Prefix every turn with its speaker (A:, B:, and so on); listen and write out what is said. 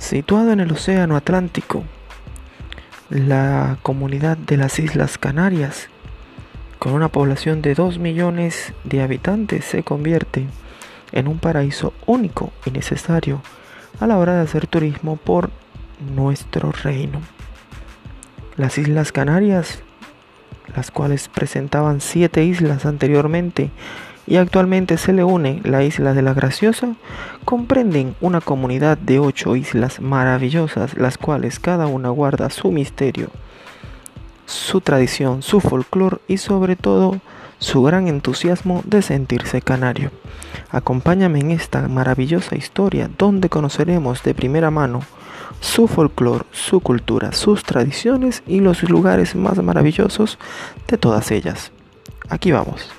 A: Situado en el Océano Atlántico, la comunidad de las Islas Canarias, con una población de 2 millones de habitantes, se convierte en un paraíso único y necesario a la hora de hacer turismo por nuestro reino. Las Islas Canarias, las cuales presentaban siete islas anteriormente y actualmente se le une la isla de la Graciosa, comprenden una comunidad de ocho islas maravillosas, las cuales cada una guarda su misterio, su tradición, su folclore y sobre todo su gran entusiasmo de sentirse canario. Acompáñame en esta maravillosa historia donde conoceremos de primera mano su folclore, su cultura, sus tradiciones y los lugares más maravillosos de todas ellas. Aquí vamos.